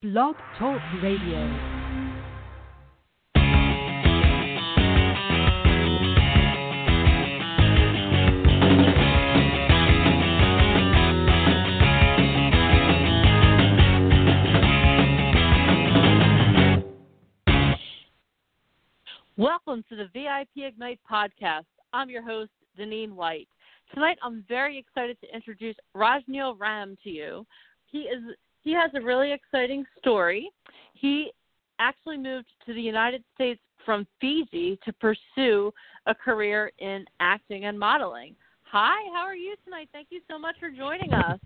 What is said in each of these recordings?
Blog Talk Radio. Welcome to the VIP Ignite podcast. I'm your host, Deneen White. Tonight, I'm very excited to introduce Rajneel Ram to you. He is he has a really exciting story. He actually moved to the United States from Fiji to pursue a career in acting and modeling. Hi, how are you tonight? Thank you so much for joining us.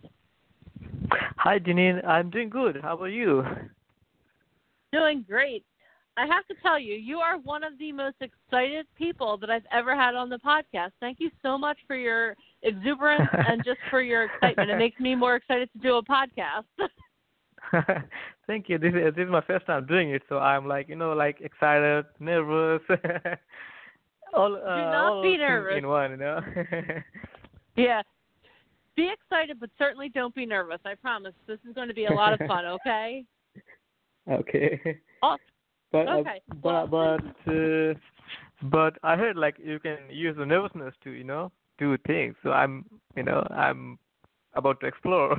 Hi, Janine. I'm doing good. How about you? Doing great. I have to tell you, you are one of the most excited people that I've ever had on the podcast. Thank you so much for your exuberance and just for your excitement. It makes me more excited to do a podcast. Thank you. This is this is my first time doing it, so I'm like you know like excited, nervous. all uh, Do not all be nervous. in one, you know. yeah. Be excited, but certainly don't be nervous. I promise. This is going to be a lot of fun, okay? okay. Oh, But uh, Okay, well, but but uh, but I heard like you can use the nervousness to you know do things. So I'm you know I'm about to explore.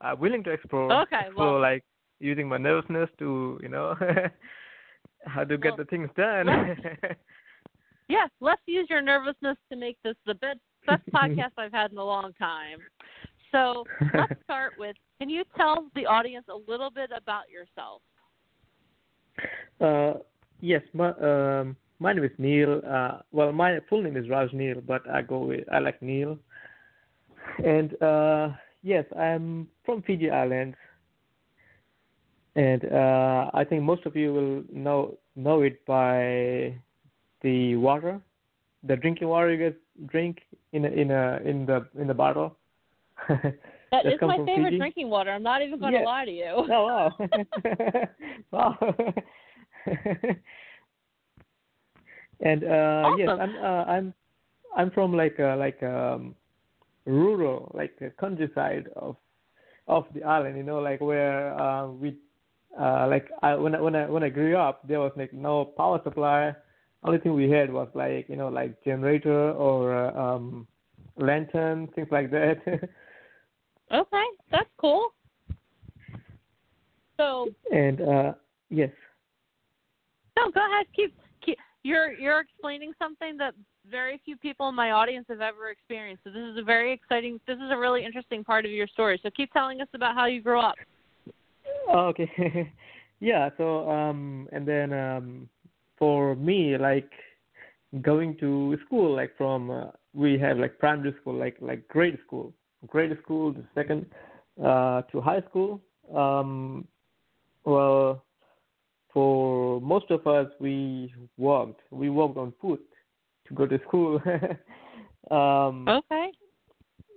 I'm willing to explore. Okay, explore well- like using my nervousness to you know how to get Well, the things done. Yes, let's use your nervousness to make this the best, best podcast I've had in a long time. So let's start with can you tell the audience a little bit about yourself? Uh, yes, my um, my name is Neil. Uh, well, my full name is Rajneel, but I go with I like Neil. And uh, yes, I'm from Fiji Islands, and uh, I think most of you will know know it by the water, the drinking water you guys drink in a, in a in the in the bottle. That is my favorite Fiji? drinking water. I'm not even going to lie to you. Oh wow! wow. and uh yes, I'm uh, I'm I'm from like uh, like um rural like uh, countryside of of the island, you know, like where uh, we uh like I when I when I when I grew up there was like no power supply. Only thing we had was like, you know, like generator or uh, um lantern, things like that. Okay, that's cool. So, and uh yes. no, go ahead. Keep you're you're explaining something that very few people in my audience have ever experienced. So this is a very exciting. This is a really interesting part of your story. So keep telling us about how you grew up. Oh, okay. yeah, so um and then um for me like going to school like from uh, we have like primary school like like grade school. Grade school to second uh to high school. Um well for most of us we walked. We walked on foot to go to school. um Okay.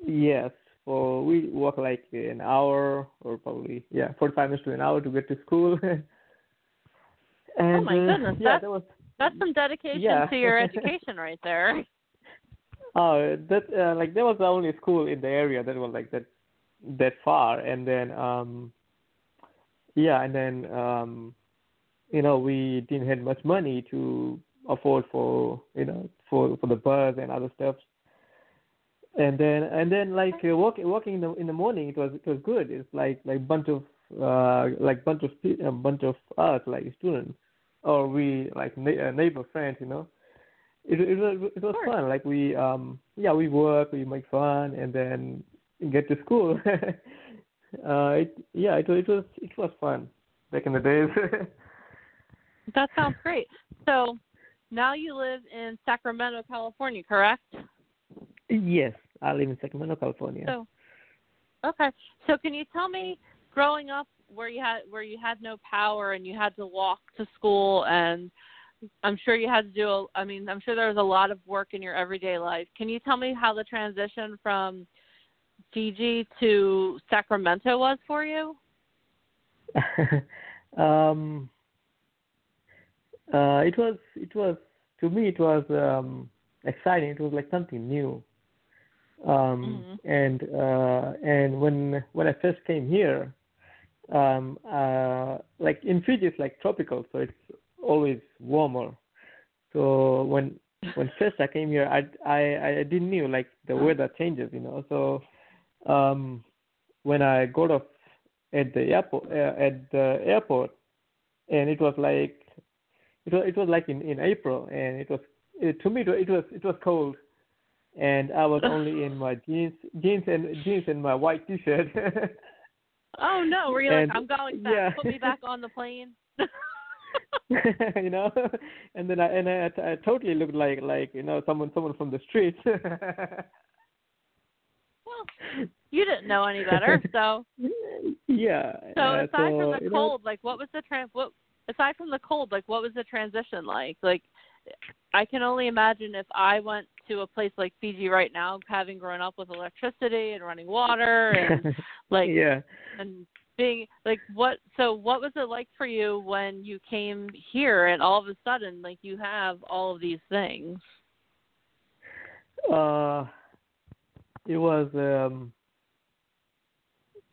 Yes, for we walk like an hour or probably yeah, forty five minutes to an hour to get to school. and Oh my uh, goodness, yeah, that's- that was That's some dedication Yeah. to your education right there. oh that uh, like that was the only school in the area that was like that that far, and then um yeah, and then um you know we didn't have much money to afford for you know for for the bus and other stuff. and then and then like uh, walking walking in the in the morning it was it was good. It's like like bunch of uh like bunch of a bunch of us like students or we like na- uh, neighbor friends you know. It it was it was fun. Like we um yeah we work we make fun and then get to school. Uh it yeah it was it was it was fun back in the days That sounds great. So now you live in Sacramento, California, correct? yes i live in sacramento california So okay. So can you tell me growing up where you had where you had no power and you had to walk to school and I'm sure you had to do a, I mean, I'm sure there was a lot of work in your everyday life. Can you tell me how the transition from Fiji to Sacramento was for you? um uh it was it was to me it was um exciting it was like something new um Mhm. and uh and when when i first came here um, uh, like in Fiji, it's like tropical, so it's always warmer. So when when first I came here, I I I didn't knew like the weather changes, you know. So um, when I got off at the airport uh, at the airport, and it was like it was it was like in in April, and it was it, to me it was, it was cold, and I was only in my jeans jeans and jeans and my white t-shirt. oh no! Were you And- like, I'm going back. yeah. Put me back on the plane. you know, and then I and I, I totally looked like like you know someone someone from the streets. well, you didn't know any better, so. yeah. So uh, aside from the you know, cold, like what was the trans? What aside from the cold, like what was the transition like? Like, I can only imagine if I went to a place like Fiji right now, having grown up with electricity and running water and like yeah. and being like what so what was it like for you when you came here and all of a sudden like you have all of these things Uh, it was um.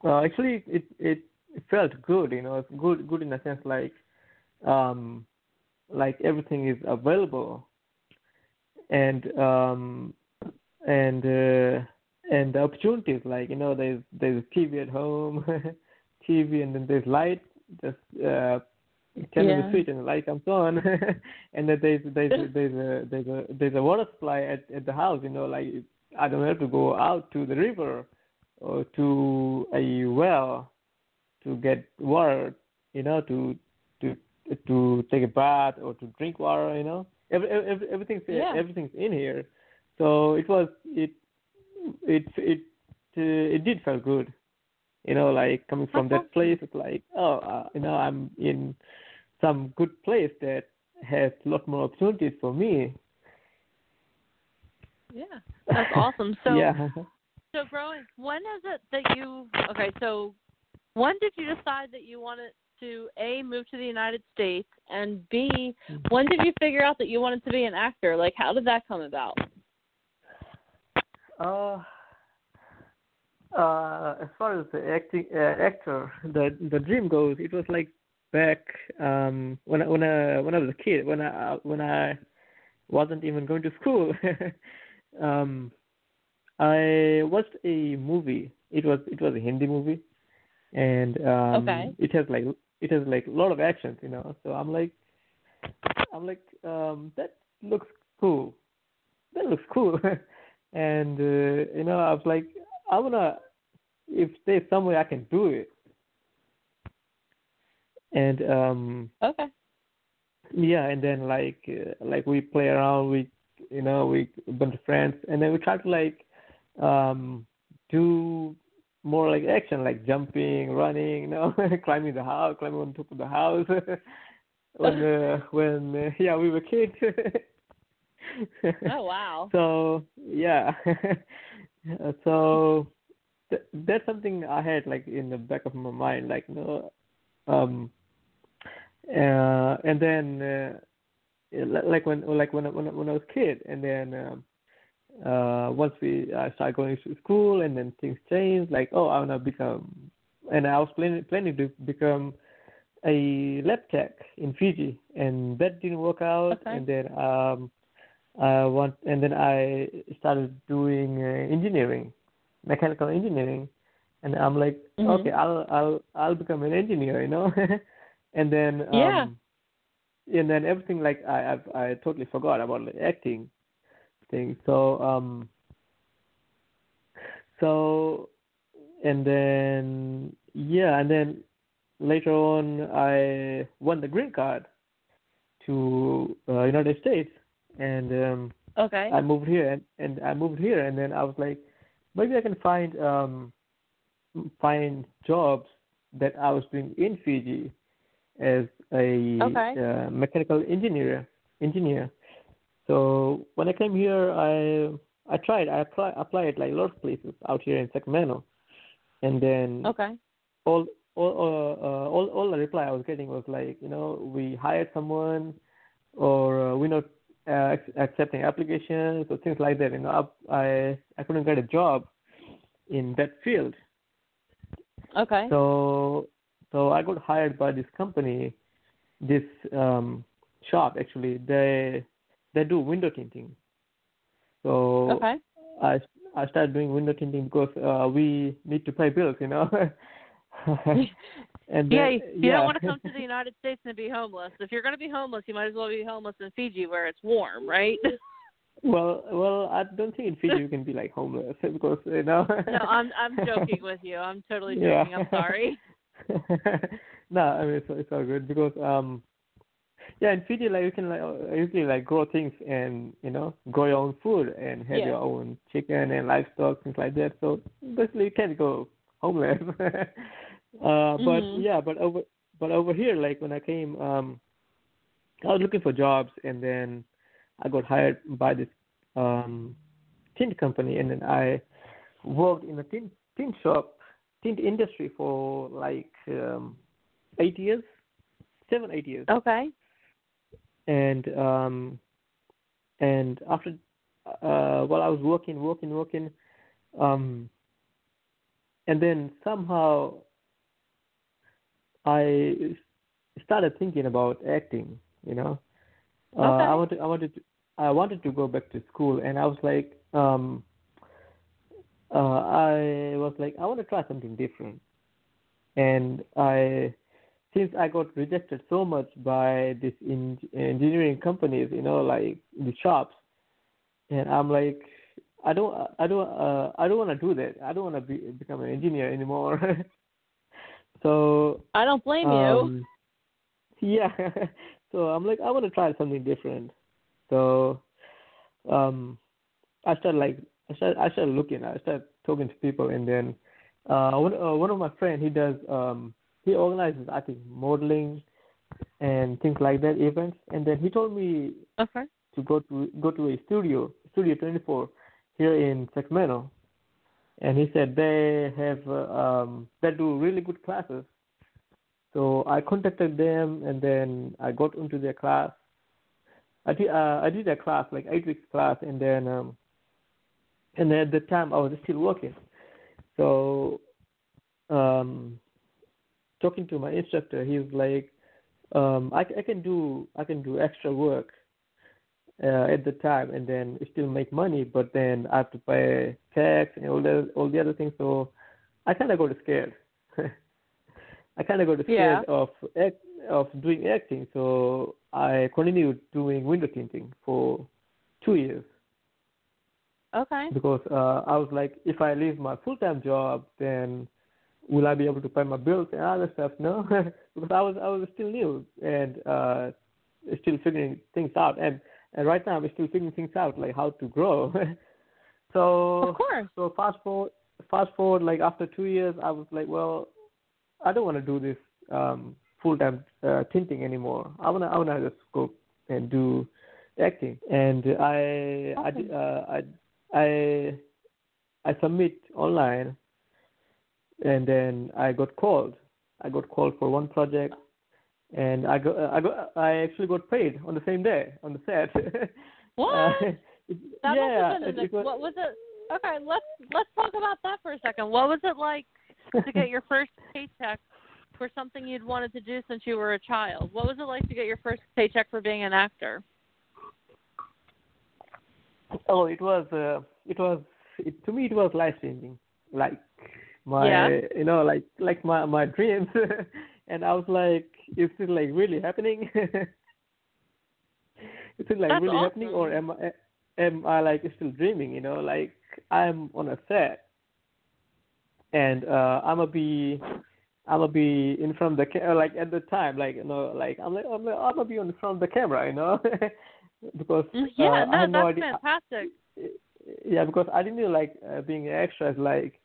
Uh, actually, it it it felt good. You know, it's good good in a sense like, um, like everything is available, and um, and uh, and the opportunities like you know there's there's TV at home, TV, and then there's light just uh, turn on the switch and the light comes on, and then there's there's there's a there's a there's a water supply at at the house. You know, like I don't have to go out to the river or to a well to get water. You know, to to take a bath or to drink water. You know, every, every, everything's Yeah. everything's in here. So it was it it it uh, it did feel good. You know, like coming from that place, it's like oh, uh, you know, I'm in some good place that has a lot more opportunities for me. yeah that's awesome so yeah. so growing when is it that you okay so when did you decide that you wanted to a move to the united states and b when did you figure out that you wanted to be an actor like how did that come about Uh, uh, as far as the acting uh, actor, the the dream goes, it was like back um when I, when I when I was a kid, when I when I wasn't even going to school. um, I watched a movie. It was it was a Hindi movie, and um, Okay. it has like it has like a lot of actions, you know. So I'm like, I'm like, um, that looks cool. That looks cool. and uh, you know, I was like, I wanna, if there's some way I can do it. And um, okay yeah, and then like uh, like we play around with you know we a bunch of friends, and then we try to like um do more like action, like jumping, running, you know, climbing the house, climbing on top of the house. when uh, when uh, yeah we were kids. oh wow so yeah, so th- that's something I had like in the back of my mind, like you know, um, uh, and then uh, like when like when I- when when I was a kid, and then um, uh, once we I started going to school, and then things changed. Like oh, I wanna become, and I was planning planning to become a lab tech in Fiji, and that didn't work out. Okay. And then um, I want, and then I started doing uh, engineering, mechanical engineering, and I'm like, Mhm. okay, I'll I'll I'll become an engineer, you know, and then um, Yeah. and then everything like I I've, I totally forgot about like acting thing. So um, so and then yeah, and then later on I won the green card to uh, United States, and um, okay I moved here and, and I moved here and then I was like maybe I can find um find jobs that I was doing in Fiji as a Okay. uh, mechanical engineer engineer. So when I came here I I tried I apply, applied like a lot of places out here in Sacramento and then okay all all uh, uh, all all the reply I was getting was like, you know, we hired someone, or uh, we're not uh, accepting applications or things like that. You know, I I, I couldn't get a job in that field. okay So so I got hired by this company, this um, shop actually. They they do window tinting. So Okay. I I started doing window tinting because uh, we need to pay bills, you know. and Yeah, then, you yeah. don't want to come to the United States and be homeless. If you're going to be homeless, you might as well be homeless in Fiji where it's warm, right? Well, well, I don't think in Fiji you can be like homeless because you know. no, I'm I'm joking with you. I'm totally joking. Yeah. I'm sorry. no, I mean it's, it's all good because um, yeah, in Fiji like you can like uh, usually like grow things and you know grow your own food and have Yeah. your own chicken and livestock things like that. So basically you can't go homeless. uh, but Mhm. yeah, but over but over here like when I came um, I was looking for jobs and then I got hired by this um tint company and then I worked in a tint tint shop tint industry for like um eight years seven eight years Okay. And um and after uh while I was working working working um and then somehow I started thinking about acting you know? Uh, I wanted I wanted to, I wanted to go back to school and I was like um uh I was like I want to try something different. And I since I got rejected so much by these in, engineering companies, you know, like the shops, and I'm like, I don't, I don't, uh, I don't want to do that. I don't want to be become an engineer anymore. so I don't blame you. um, yeah, so I'm like, I want to try something different. So um, I started like, I started, I started looking. I started talking to people, and then uh, one, uh, one of my friend, he does, um, he organizes, I think, modeling and things like that events. And then he told me Okay. to go to go to a studio, Studio 24, here in Sacramento. And he said they have uh, um, they do really good classes. So I contacted them, and then I got into their class. I did uh, I did a class like eight weeks class, and then um, and then at the time I was still working. So um, talking to my instructor, he was like, um, I, I can do I can do extra work uh, at the time and then still make money, but then I have to pay tax and all the all the other things. So I kind of got scared. I kind of got scared Yeah. of act, of doing acting, so I continued doing window tinting for two years Okay. because uh, I was like, if I leave my full time job, then will I be able to pay my bills and other stuff? No, because I was I was still new and uh, still figuring things out, and and right now I'm still figuring things out, like how to grow. so Of course. so fast forward fast forward like after two years, I was like, well, I don't want to do this um, full time uh, tinting anymore. I wanna I wanna just go and do acting, and I I uh, I I I submit online, and then I got called. I got called for one project, and I got I got I actually got paid on the same day on the set. What? Uh, That yeah, must have been it- it was- what was it? Okay, let's let's talk about that for a second. What was it like to get your first paycheck for something you'd wanted to do since you were a child? What was it like to get your first paycheck for being an actor? Oh, it was uh, it was it, to me it was life changing. Like my Yeah. you know like like my my dreams, and I was like, is it like really happening? is it like That's really happening, or am I am I like still dreaming? You know, like I'm on a set, and uh, I'm gonna be. I'm gonna be in front of the ca- like at the time, like you know, like I'm like I'm, like, I'm gonna be in front of the camera, you know, because Mm, Yeah, uh, I no, no that's idea fantastic. yeah because i didn't know like uh, being an extra is like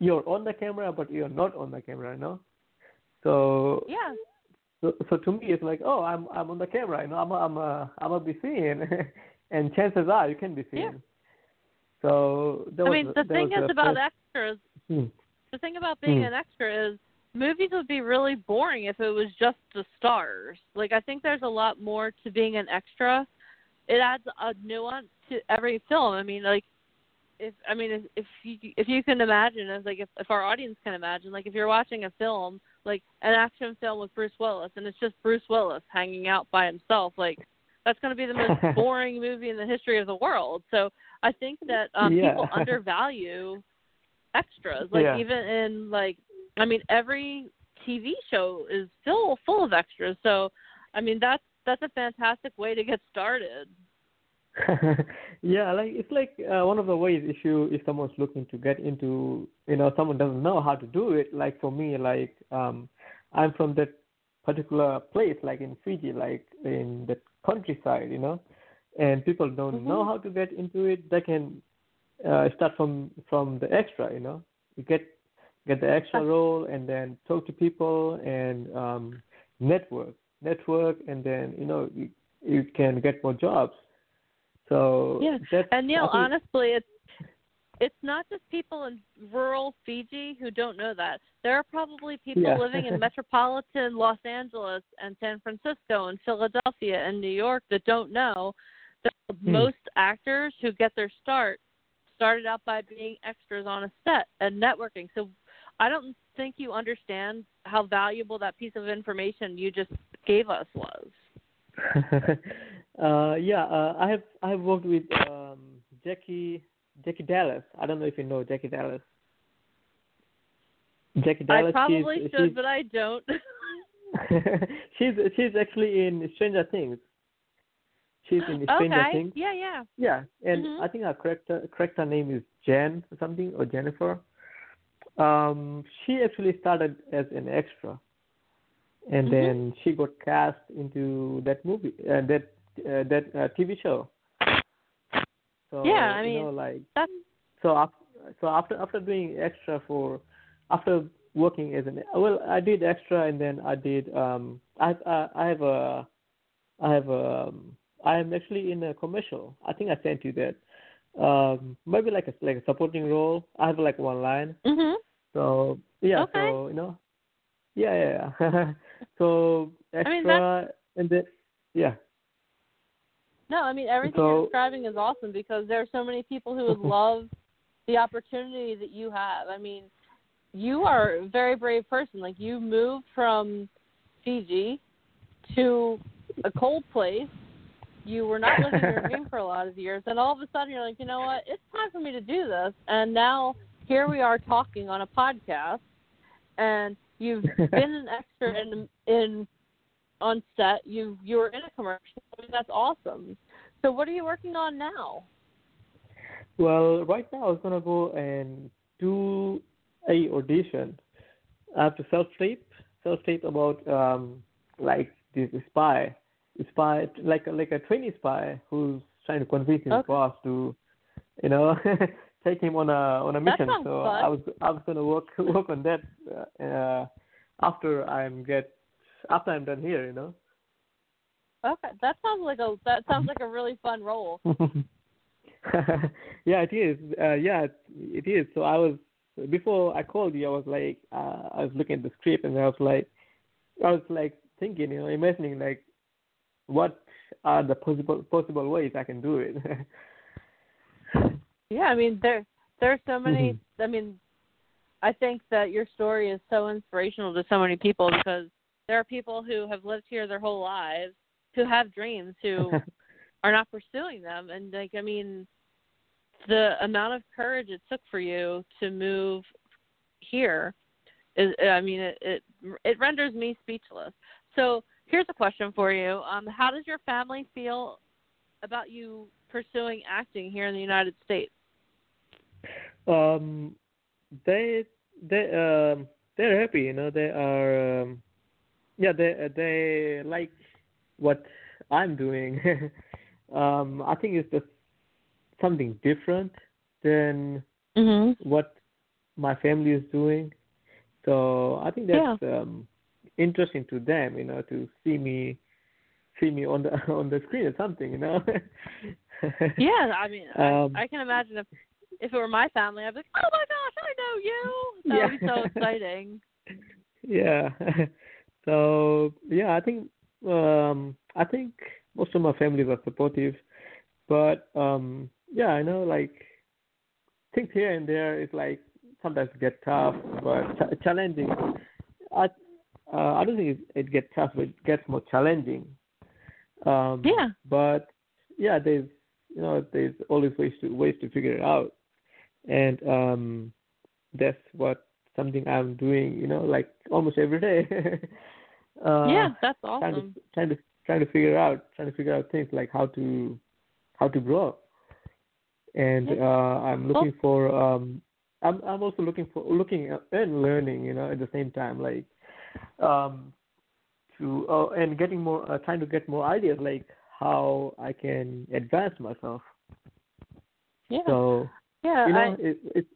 you're on the camera but you're not on the camera you know so Yeah. so, so to me it's like oh i'm i'm on the camera you know i'm i'm uh, i'm gonna be seen and chances are you can be seen Yeah. so I was mean, the thing is about first- extras. Hmm. The thing about being Hmm. an extra is movies would be really boring if it was just the stars. Like I think there's a lot more to being an extra. It adds a nuance to every film. I mean, like if I mean if, if you if you can imagine, as like if if our audience can imagine, like if you're watching a film like an action film with Bruce Willis, and it's just Bruce Willis hanging out by himself. Like that's going to be the most boring movie in the history of the world. So I think that um, Yeah. people undervalue extras. Like Yeah. even in like, I mean, every TV show is still full of extras. So I mean, that's that's a fantastic way to get started. yeah, like it's like uh, one of the ways if you if someone's looking to get into you know someone doesn't know how to do it. Like for me, like um, I'm from that particular place, like in Fiji, like in the countryside, you know, and people don't know Mhm. how to get into it. They can uh, start from from the extra, you know, you get get the extra role and then talk to people and um, network, network, and then you know you, you can get more jobs. So Yeah, And Neil, think- honestly, it's it's not just people in rural Fiji who don't know that. There are probably people Yeah. living in metropolitan Los Angeles and San Francisco and Philadelphia and New York that don't know that Hmm. most actors who get their start started out by being extras on a set and networking. So I don't think you understand how valuable that piece of information you just gave us was. uh, yeah, uh, I have I have worked with um, Jackie Jackie Dallas. I don't know if you know Jackie Dallas. Jackie Dallas. I probably she's, should, but I don't. she's she's actually in Stranger Things. She's in Stranger okay. Things. Yeah, yeah. Yeah, and Mhm. I think her correct correct her name is Jen or something or Jennifer. Um, she actually started as an extra, and Mhm. then she got cast into that movie, uh, that uh, that uh, TV show. So Yeah, I you mean, know, like That's so after so after after doing extra for after working as an well I did extra and then I did um I I, I have a I have a um, I am actually in a commercial. I think I sent you that. Um maybe like a like a supporting role. I have like one line. mhm. So yeah, Okay. so you know yeah yeah, yeah. so extra mean, that's- and then yeah. No, I mean everything So- you're describing is awesome because there are so many people who would love the opportunity that you have. I mean, you are a very brave person. Like you moved from Fiji to a cold place. You were not living your dream for a lot of years, and all of a sudden you're like, you know what? It's time for me to do this. And now here we are talking on a podcast, and you've been an extra in in on set. You you were in a commercial. I mean, that's awesome. So what are you working on now? Well, right now I was gonna go and do a audition. I have to self tape, self tape about um like this spy, spy like a, like a trainee spy who's trying to convince his Okay. boss to, you know, take him on a on a mission. So fun. I was I was gonna work work on that uh, after I'm get after I'm done here, you know. Okay, that sounds like a that sounds like a really fun role. yeah, it is. Uh, yeah, it, it is. So I was before I called you. I was like, uh, I was looking at the script, and I was like, I was like thinking, you know, imagining like, what are the possible possible ways I can do it. Yeah, I mean there there are so many. Mhm. I mean, I think that your story is so inspirational to so many people because there are people who have lived here their whole lives who have dreams who are not pursuing them, and like I mean, the amount of courage it took for you to move here is I mean it it it renders me speechless. So here's a question for you: um, How does your family feel about you pursuing acting here in the United States? Um, they they um they're happy, you know. They are um, yeah they they like what I'm doing. um, I think it's just something different than Mm-hmm. what my family is doing. So I think that's um, interesting to them, you know, to see me see me on the on the screen or something, you know. Yeah, I mean, Um, I, I can imagine if if it were my family, I'd be like, "Oh my gosh, I know you!" That would be so exciting. yeah. so yeah, I think um I think most of my families are supportive, but um yeah, I know like things here and there is like sometimes get tough, but ch- challenging. I uh, I don't think it, it gets tough, but it gets more challenging. Um, Yeah. But yeah, there's you know there's always ways to ways to figure it out, and um, that's what something I'm doing. You know, like almost every day. uh, yeah, that's Trying to awesome. trying to trying to figure out trying to figure out things like how to how to grow, and uh, I'm looking for um, I'm I'm also looking for looking and learning. You know, at the same time, like um, to uh, and getting more uh, trying to get more ideas like how I can advance myself. Yeah. So yeah. you know, I, it, it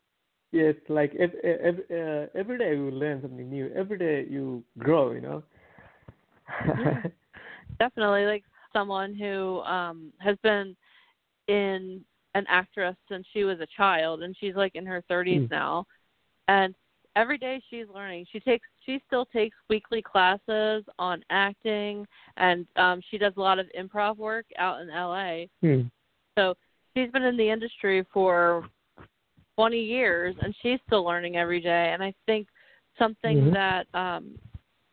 it's like every, every, uh, every day you learn something new. Every day you grow. You know. Yeah. definitely like someone who um has been in an actress since she was a child and she's like in her 30s Mm. now and every day she's learning she takes she still takes weekly classes on acting and um she does a lot of improv work out in LA Hmm. so she's been in the industry for 20 years and she's still learning every day and I think something Mhm. that um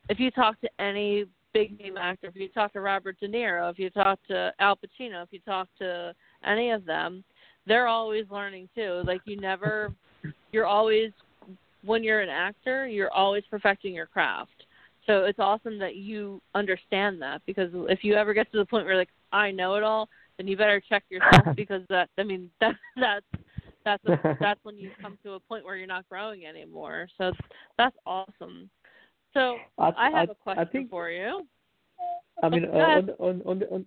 if you talk to any big name actor, if you talk to Robert De Niro, if you talk to Al Pacino, if you talk to any of them, they're always learning too. Like you never you're always when you're an actor, you're always perfecting your craft. So it's awesome that you understand that because if you ever get to the point where you're like I know it all, then you better check yourself because that I mean that that's that's a, that's when you come to a point where you're not growing anymore. So that's awesome. So I, I have I, a question think for you. I mean, uh, on, on on the on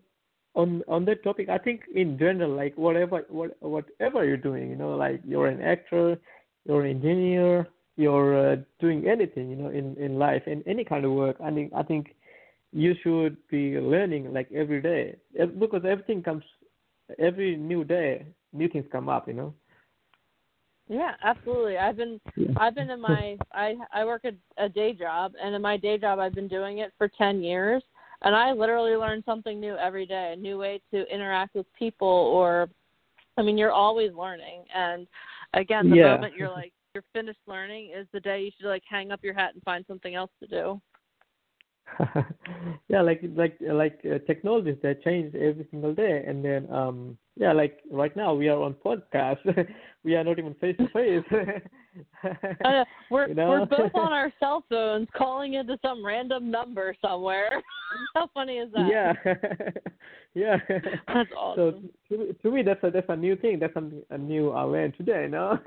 on on that topic, I think in general, like whatever what whatever you're doing, you know, like you're an actor, you're an engineer, you're uh, doing anything, you know, in in life, in any kind of work. I think I think you should be learning like every day because everything comes every new day, new things come up, you know. Yeah, absolutely. I've been. I've been in my I I work a, a day job and in my day job I've been doing it for 10 years and I literally learn something new every day, a new way to interact with people or I mean you're always learning and again the Yeah. moment you're like you're finished learning is the day you should like hang up your hat and find something else to do. yeah, like like like uh, technologies that change every single day, and then um yeah, like right now we are on podcast. we are not even face to face. Uh, we're You know? we're both on our cell phones calling into some random number somewhere. How funny is that? Yeah, yeah. That's So awesome. to, to me, that's a that's a new thing. That's something a new I learned today. know,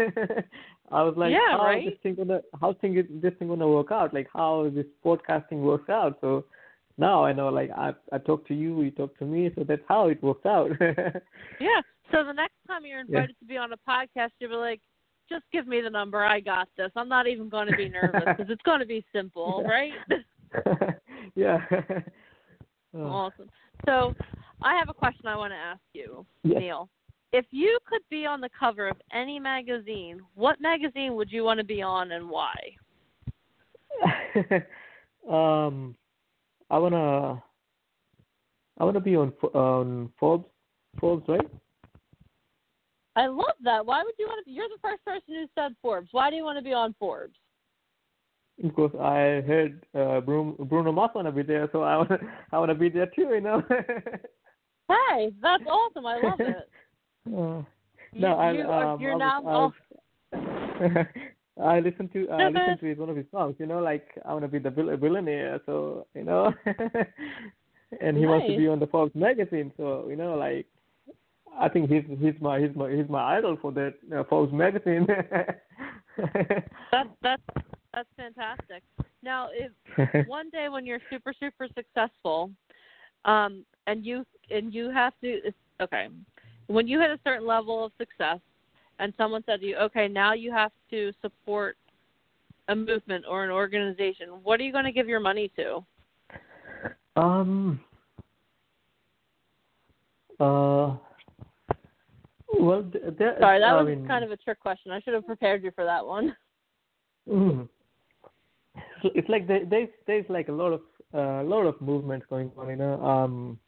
I was like, Yeah, how right? this thing gonna how thing is, this thing gonna work out? Like how this podcasting works out? So now I know. Like I I talk to you, you talk to me. So that's how it works out. Yeah. So the next time you're Yeah. invited to be on a podcast, you'll be like, just give me the number. I got this. I'm not even going to be nervous because it's going to be simple, right? yeah. Oh, awesome. So I have a question I want to ask you, Yes. Neil. If you could be on the cover of any magazine, what magazine would you want to be on and why? um, I wanna, I wanna be on Fo- on Forbes, Forbes, right? I love that. Why would you want to be? You're the first person who said Forbes. Why do you want to be on Forbes? Because I heard uh, Bruno, Bruno Mars wanna be there, so I wanna, I wanna be there too, you know. Hey, that's awesome. I love it. Uh, You, no, I, you are, um, you're I now. was, I, I listened to I listen to his, one of his songs, you know, like I wanna be the bill- billionaire, so you know, and he wants to be on the Forbes magazine, so you know, like I think he's he's my he's my he's my idol for that uh, Forbes magazine. That's that's that's fantastic. Now, if one day when you're super super successful, um, and you and you have to okay, when you hit a certain level of success, and someone said to you, okay, now you have to support a movement or an organization, what are you going to give your money to? um. Uh. Well, there, Sorry, that I was mean, kind of a trick question. I should have prepared you for that one. Mm. So it's like there, there's there's like a lot of a lot of movements going on, you know. Um,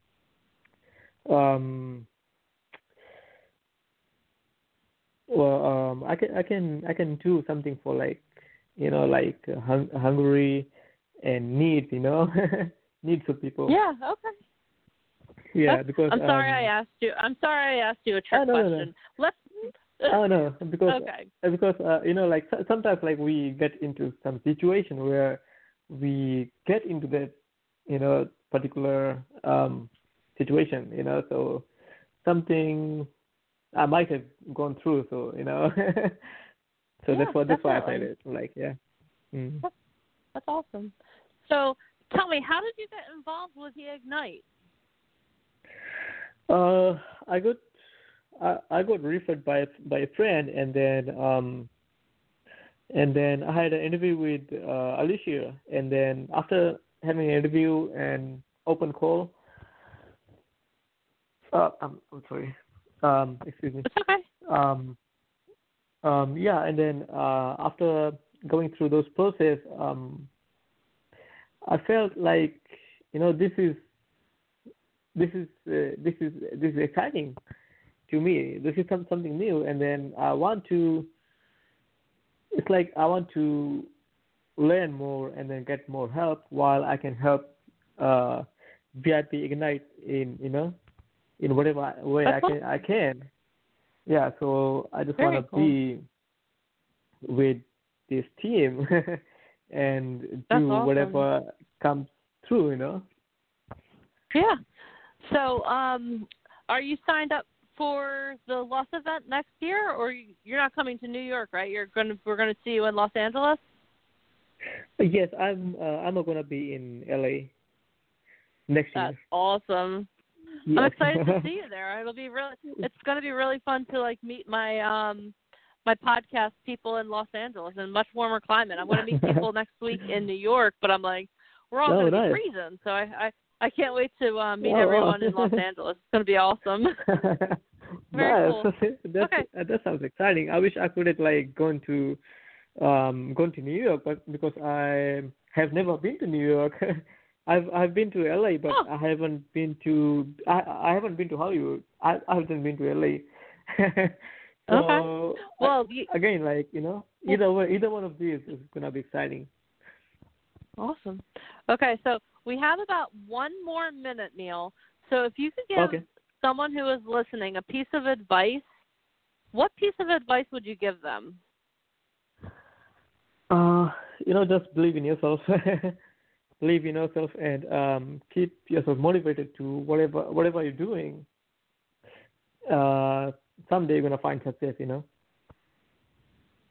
um, well, um, I can I can I can do something for like you know like uh, Hung- Hungary and needs, you know, needs of people. Yeah. Okay. Yeah, because I'm sorry um, I asked you. I'm sorry I asked you a trick Oh, no, no, no. question. Let's. Oh no, because okay. uh, because uh, you know like sometimes like we get into some situation where we get into that you know particular um situation you know so something I might have gone through so you know so Yeah, that's why that's why I said it like yeah mm. That's awesome. So tell me, how did you get involved with the Ignite? Uh, I got I, I got referred by by a friend, and then um, and then I had an interview with uh, Alicia, and then after having an interview and open call, uh, I'm I'm sorry, um, excuse me, It's okay. um, um, yeah, and then uh, after going through those process, um, I felt like you know this is this is uh, this is this is exciting to me. This is some, something new, and then I want to. It's like I want to learn more and then get more help while I can help uh, VIP Ignite in you know in whatever way I That's can I can. Yeah, so I just want to cool. be with this team and That's do awesome. whatever comes through, you know. Yeah. So, um, are you signed up for the Lost event next year, or you- you're not coming to New York, right? You're gonna we're gonna see you in Los Angeles. Yes, I'm. Uh, I'm going to be in LA next That's year. awesome. Yes. I'm excited to see you there. It'll be really it's going to be really fun to like meet my um my podcast people in Los Angeles in much warmer climate. I'm going to meet people next week in New York, but I'm like we're all Oh, going to nice. be freezing, so I I I can't wait to uh, meet Oh, everyone in Los Angeles. It's going to be awesome. Very nice. That's, Okay. uh, that sounds exciting. I wish I could have like gone to um gone to New York, but because I have never been to New York. I've I've been to LA, but Oh. I haven't been to I I haven't been to Hollywood. I I haven't been to LA. so Well, you, again, like you know, either way, either one of these is gonna be exciting. awesome. Okay, so we have about one more minute, Neil. So if you could give Okay. someone who is listening a piece of advice, what piece of advice would you give them? Uh, you know, just believe in yourself. believe in yourself and um, keep yourself motivated to whatever whatever you're doing. Uh, someday you're gonna find success. You know.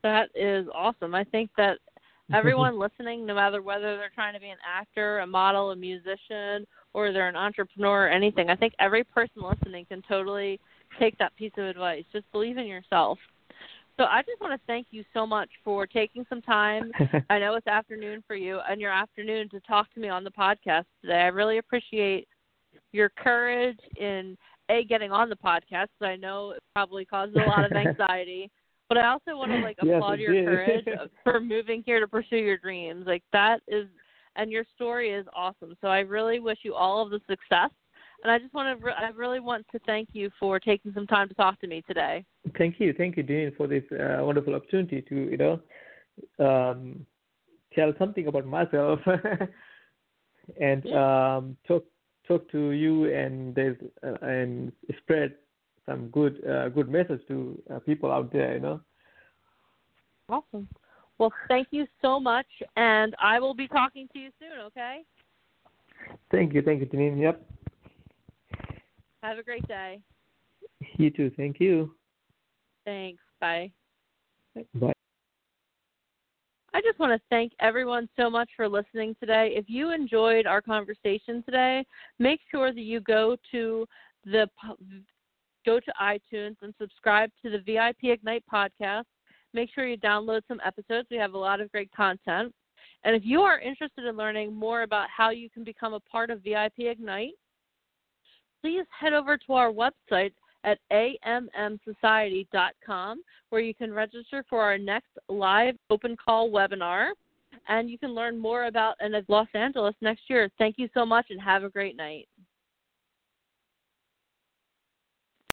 That is awesome. I think that everyone listening, no matter whether they're trying to be an actor, a model, a musician, or they're an entrepreneur or anything, I think every person listening can totally take that piece of advice. Just believe in yourself. So I just want to thank you so much for taking some time. I know it's afternoon for you and your afternoon to talk to me on the podcast today. I really appreciate your courage in a getting on the podcast. I know it probably causes a lot of anxiety, but I also want to like Yes, applaud your did. courage for moving here to pursue your dreams. Like that is, and your story is awesome. So I really wish you all of the success. And I just want to, re- I really want to thank you for taking some time to talk to me today. thank you, thank you, Dean, for this uh, wonderful opportunity to you know um, tell something about myself and um, talk talk to you and uh, and spread some good uh, good message to uh, people out there. You know. Awesome. Well, thank you so much, and I will be talking to you soon. Okay. Thank you, thank you, Dean. Yep. Have a great day. You too. Thank you. Thanks. Bye. Bye. I just want to thank everyone so much for listening today. If you enjoyed our conversation today, make sure that you go to the go to iTunes and subscribe to the VIP Ignite podcast. Make sure you download some episodes. We have a lot of great content. And if you are interested in learning more about how you can become a part of VIP Ignite, please head over to our website at ammsociety.com where you can register for our next live open call webinar and you can learn more about and Los Angeles next year. Thank you so much and have a great night.